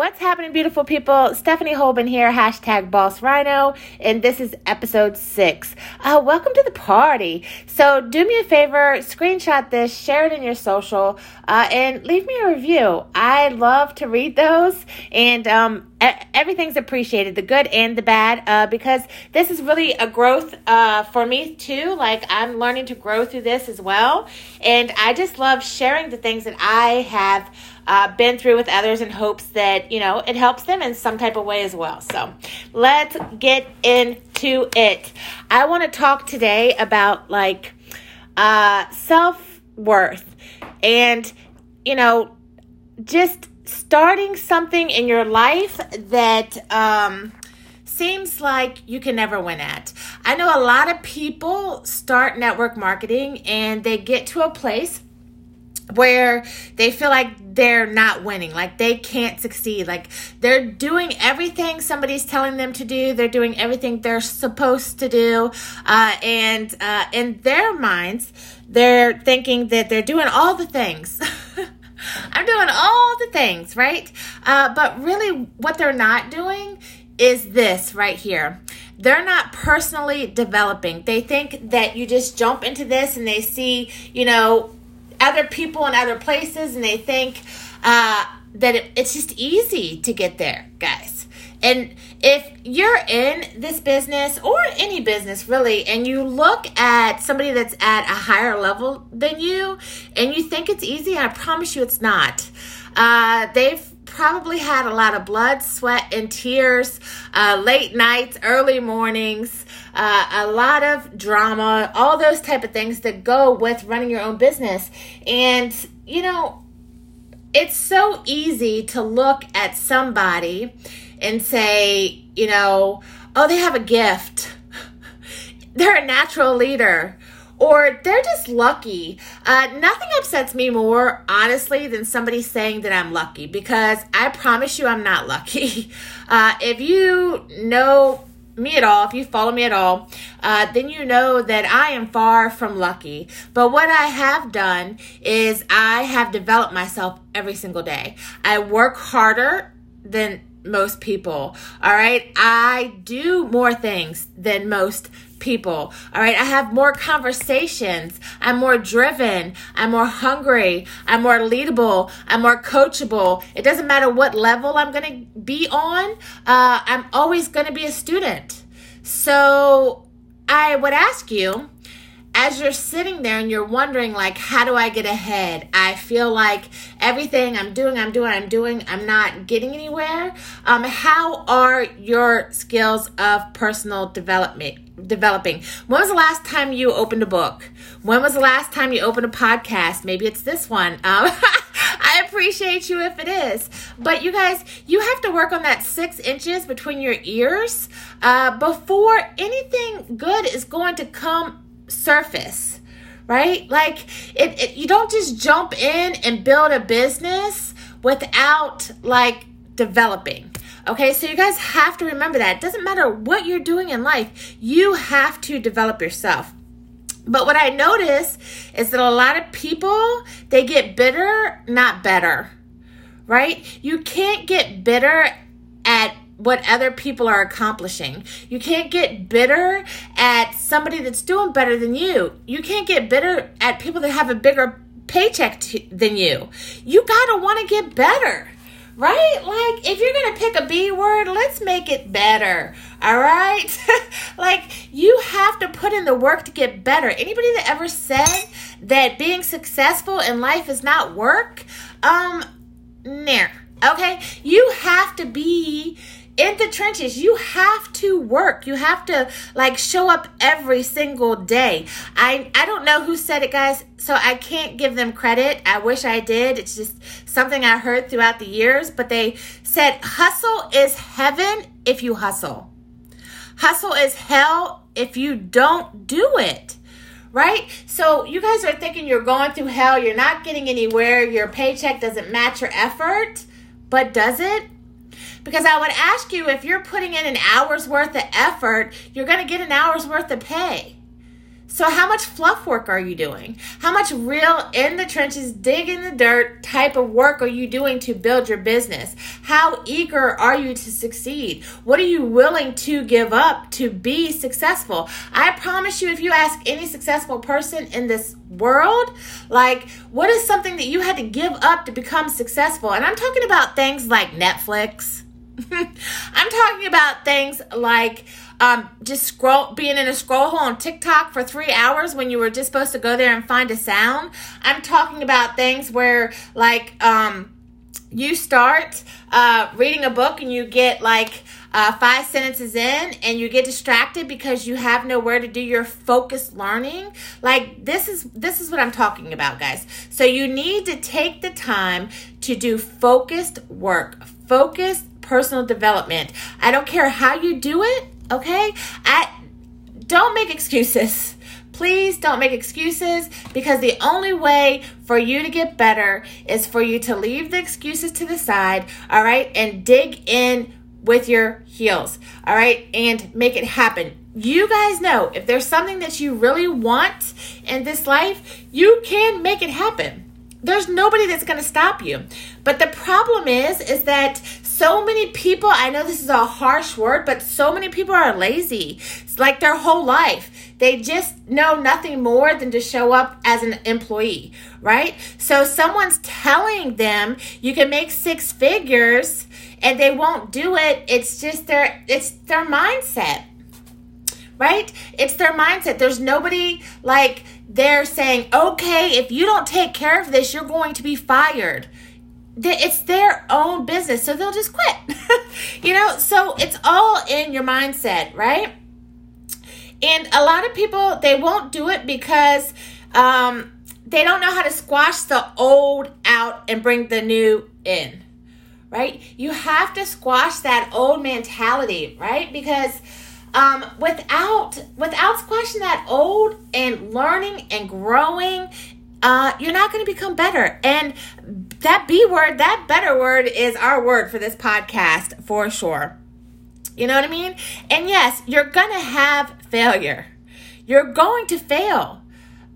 What's happening, beautiful people? Stephanie Holben here, hashtag Boss Rhino, and this is episode six. Uh, welcome to the party. So, do me a favor, screenshot this, share it in your social, uh, and leave me a review. I love to read those, and um, everything's appreciated, the good and the bad, uh, because this is really a growth uh, for me too. Like, I'm learning to grow through this as well, and I just love sharing the things that I have uh, been through with others in hopes that, you know, it helps them in some type of way as well. So let's get into it. I want to talk today about like uh, self worth and, you know, just starting something in your life that, um, seems like you can never win at. I know a lot of people start network marketing and they get to a place where they feel like they're not winning, like they can't succeed, like they're doing everything somebody's telling them to do, they're doing everything they're supposed to do, uh, and uh, in their minds, they're thinking that they're doing all the things. I'm doing all the things, right? Uh, but really, what they're not doing is this right here. They're not personally developing. They think that you just jump into this and they see, you know, other people in other places and they think uh, that it, it's just easy to get there, guys. And if you're in this business or any business really, and you look at somebody that's at a higher level than you and you think it's easy, I promise you it's not. Uh, they've probably had a lot of blood, sweat, and tears, uh, late nights, early mornings, uh, a lot of drama, all those type of things that go with running your own business. And, you know, it's so easy to look at somebody and say, you know, oh, they have a gift. They're a natural leader or they're just lucky. Uh, nothing upsets me more, honestly, than somebody saying that I'm lucky because I promise you I'm not lucky. Uh, if you know me at all, if you follow me at all, uh, then you know that I am far from lucky. But what I have done is I have developed myself every single day. I work harder than most people. All right. I do more things than most people. All right. I have more conversations. I'm more driven. I'm more hungry. I'm more leadable. I'm more coachable. It doesn't matter what level I'm going to be on. Uh, I'm always going to be a student. So I would ask you, as you're sitting there and you're wondering like how do i get ahead? I feel like everything i'm doing i'm doing i'm doing i'm not getting anywhere. Um, how are your skills of personal development developing? When was the last time you opened a book? When was the last time you opened a podcast? Maybe it's this one. Um, i appreciate you if it is. But you guys you have to work on that six inches between your ears uh, before anything good is going to come surface, right? Like it, it you don't just jump in and build a business without like developing. Okay, so you guys have to remember that. It doesn't matter what you're doing in life, you have to develop yourself. But what I notice is that a lot of people, they get bitter, not better. Right? You can't get bitter what other people are accomplishing. You can't get bitter at somebody that's doing better than you. You can't get bitter at people that have a bigger paycheck than you. You got to want to get better. Right? Like, if you're to pick a B word, let's make it better. All right? like, you have to put in the work to get better. Anybody that ever said that being successful in life is not work, um, nah. Okay? You have to be in the trenches you have to work. You have to like show up every single day. I i don't know who said it guys so i can't give them credit. I wish i did. It's just something i heard throughout the years but they said hustle is heaven if you hustle. Hustle is hell if you don't do it. Right? So you guys are thinking you're going through hell, you're not getting anywhere, your paycheck doesn't match your effort, but does it? Because I would ask you if you're putting in an hour's worth of effort, you're going to get an hour's worth of pay. So, how much fluff work are you doing? How much real in the trenches, dig in the dirt type of work are you doing to build your business? How eager are you to succeed? What are you willing to give up to be successful? I promise you, if you ask any successful person in this world, like, what is something that you had to give up to become successful? And I'm talking about things like Netflix. I'm talking about things like, um, just scroll being in a scroll hole on TikTok for three hours when you were just supposed to go there and find a sound. I'm talking about things where like um, you start uh, reading a book and you get like uh, five sentences in and you get distracted because you have nowhere to do your focused learning. Like this is this is what i'm talking about guys. So you need to take the time to do focused work focused personal development. I don't care how you do it Okay? I don't make excuses. Please don't make excuses because the only way for you to get better is for you to leave the excuses to the side, all right, and dig in with your heels, all right, and make it happen. You guys know if there's something that you really want in this life, you can make it happen. There's nobody that's going to stop you. But the problem is is that so many people, I know this is a harsh word, but so many people are lazy. It's like their whole life. They just know nothing more than to show up as an employee, right? So someone's telling them you can make six figures and they won't do it. It's just their it's their mindset. Right? It's their mindset. There's nobody like they're saying, "Okay, if you don't take care of this, you're going to be fired." It's their own business, so they'll just quit. you know, so it's all in your mindset, right? And a lot of people they won't do it because um, they don't know how to squash the old out and bring the new in. Right? You have to squash that old mentality, right? Because um, without without squashing that old and learning and growing uh, you're not going to become better. And that B word, that better word is our word for this podcast for sure. You know what I mean? And yes, you're going to have failure. You're going to fail.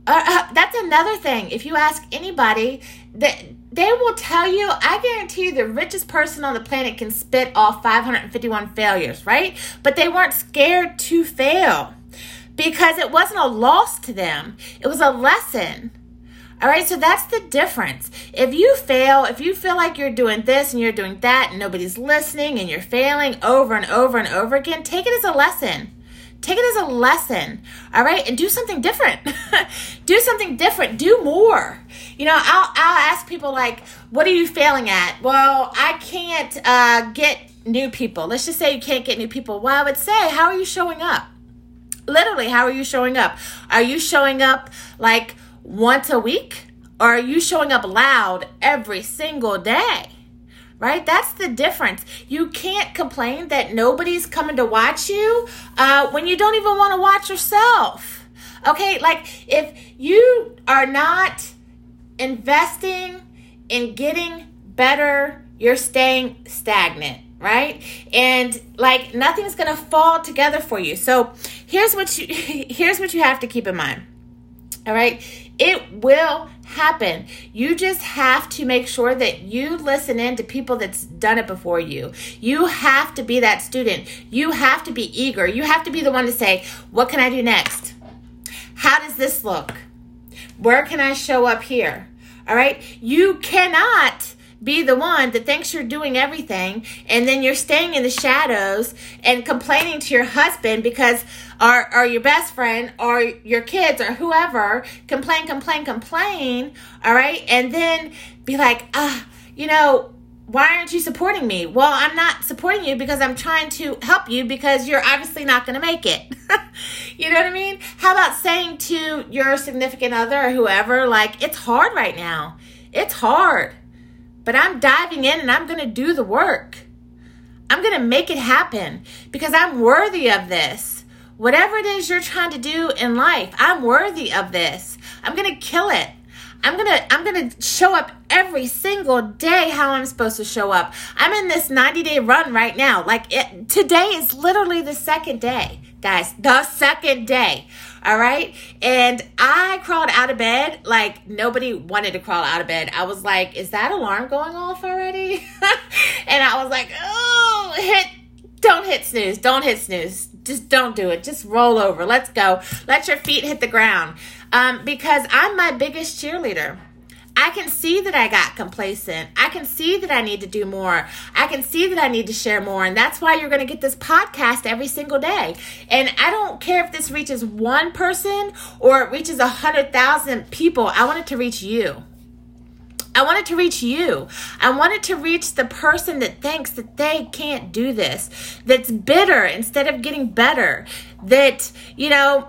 Uh, uh, that's another thing. If you ask anybody, that they will tell you, I guarantee you, the richest person on the planet can spit off 551 failures, right? But they weren't scared to fail because it wasn't a loss to them, it was a lesson. All right, so that's the difference. If you fail, if you feel like you're doing this and you're doing that and nobody's listening and you're failing over and over and over again, take it as a lesson. Take it as a lesson, all right, and do something different. do something different. Do more. You know, I'll I'll ask people like, "What are you failing at?" Well, I can't uh, get new people. Let's just say you can't get new people. Well, I would say, how are you showing up? Literally, how are you showing up? Are you showing up like once a week? Or are you showing up loud every single day? Right? That's the difference. You can't complain that nobody's coming to watch you uh, when you don't even want to watch yourself. Okay? Like, if you are not investing in getting better, you're staying stagnant right and like nothing's gonna fall together for you so here's what you here's what you have to keep in mind all right it will happen. You just have to make sure that you listen in to people that's done it before you. You have to be that student. You have to be eager. You have to be the one to say, What can I do next? How does this look? Where can I show up here? All right. You cannot be the one that thinks you're doing everything and then you're staying in the shadows and complaining to your husband because or, or your best friend or your kids or whoever complain complain complain all right and then be like ah you know why aren't you supporting me? Well, I'm not supporting you because I'm trying to help you because you're obviously not going to make it. you know what I mean? How about saying to your significant other or whoever, like, it's hard right now. It's hard. But I'm diving in and I'm going to do the work. I'm going to make it happen because I'm worthy of this. Whatever it is you're trying to do in life, I'm worthy of this. I'm going to kill it. I'm going to I'm going to show up every single day how I'm supposed to show up. I'm in this 90-day run right now. Like it, today is literally the second day, guys. The second day. All right. And I crawled out of bed like nobody wanted to crawl out of bed. I was like, is that alarm going off already? and I was like, oh, hit, don't hit snooze. Don't hit snooze. Just don't do it. Just roll over. Let's go. Let your feet hit the ground. Um, because I'm my biggest cheerleader. I can see that I got complacent. I can see that I need to do more. I can see that I need to share more. And that's why you're going to get this podcast every single day. And I don't care if this reaches one person or it reaches a hundred thousand people. I want it to reach you. I want it to reach you. I want it to reach the person that thinks that they can't do this, that's bitter instead of getting better, that, you know,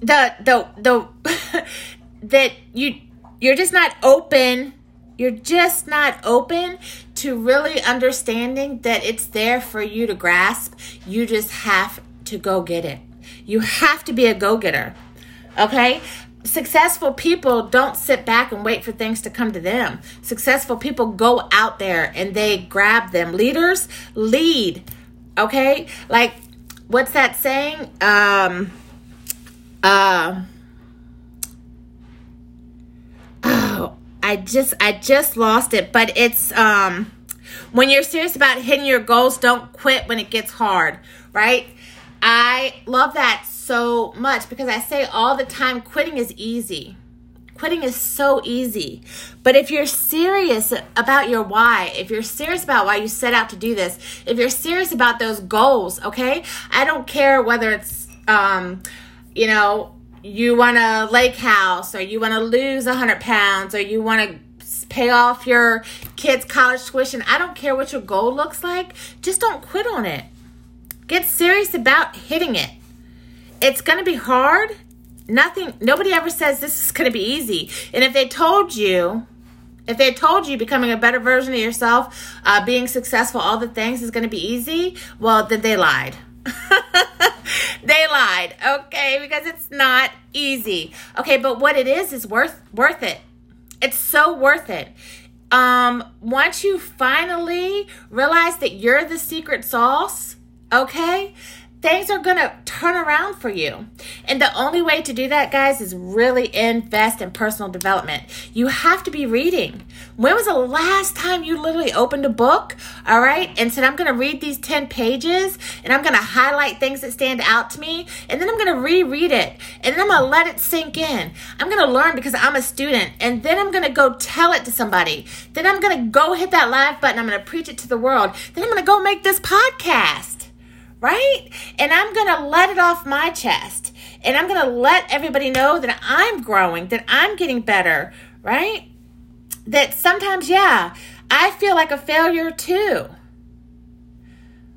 the, the, the, that you, you're just not open. You're just not open to really understanding that it's there for you to grasp. You just have to go get it. You have to be a go getter. Okay? Successful people don't sit back and wait for things to come to them. Successful people go out there and they grab them. Leaders lead. Okay? Like, what's that saying? Um, uh, I just I just lost it, but it's um when you're serious about hitting your goals, don't quit when it gets hard, right? I love that so much because I say all the time quitting is easy. Quitting is so easy. But if you're serious about your why, if you're serious about why you set out to do this, if you're serious about those goals, okay? I don't care whether it's um you know, you want a lake house or you want to lose 100 pounds or you want to pay off your kids' college tuition. I don't care what your goal looks like. Just don't quit on it. Get serious about hitting it. It's going to be hard. Nothing, nobody ever says this is going to be easy. And if they told you, if they told you becoming a better version of yourself, uh, being successful, all the things is going to be easy, well, then they lied. they lied, okay? Because it's not easy. Okay, but what it is is worth worth it. It's so worth it. Um once you finally realize that you're the secret sauce, okay? Things are going to turn around for you. And the only way to do that, guys, is really invest in personal development. You have to be reading. When was the last time you literally opened a book, all right, and said, I'm going to read these 10 pages and I'm going to highlight things that stand out to me, and then I'm going to reread it, and then I'm going to let it sink in. I'm going to learn because I'm a student, and then I'm going to go tell it to somebody. Then I'm going to go hit that live button. I'm going to preach it to the world. Then I'm going to go make this podcast right? And I'm going to let it off my chest. And I'm going to let everybody know that I'm growing, that I'm getting better, right? That sometimes, yeah, I feel like a failure too.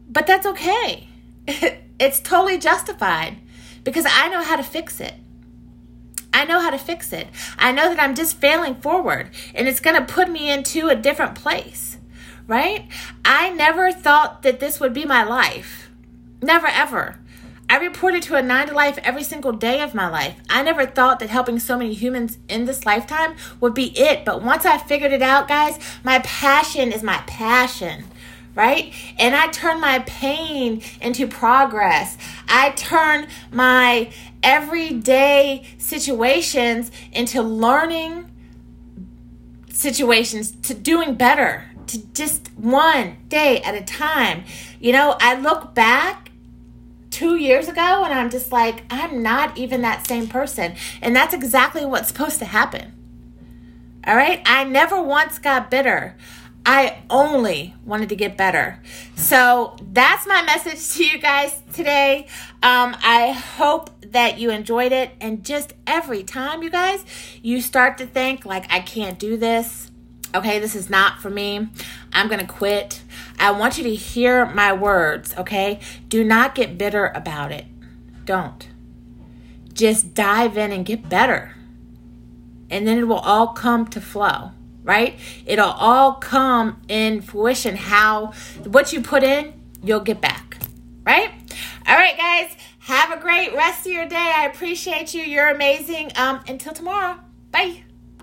But that's okay. it's totally justified because I know how to fix it. I know how to fix it. I know that I'm just failing forward and it's going to put me into a different place, right? I never thought that this would be my life. Never ever. I reported to a nine to life every single day of my life. I never thought that helping so many humans in this lifetime would be it. But once I figured it out, guys, my passion is my passion right? And I turn my pain into progress. I turn my everyday situations into learning situations to doing better, to just one day at a time. You know, I look back two years ago and I'm just like, I'm not even that same person. And that's exactly what's supposed to happen. All right. I never once got bitter. I only wanted to get better. So that's my message to you guys today. Um, I hope that you enjoyed it. And just every time, you guys, you start to think, like, I can't do this Okay, this is not for me. I'm going to quit. I want you to hear my words, okay? Do not get bitter about it. Don't. Just dive in and get better. And then it will all come to flow, right? It'll all come in fruition how what you put in, you'll get back, right? All right, guys, have a great rest of your day. I appreciate you. You're amazing. Um, until tomorrow. Bye.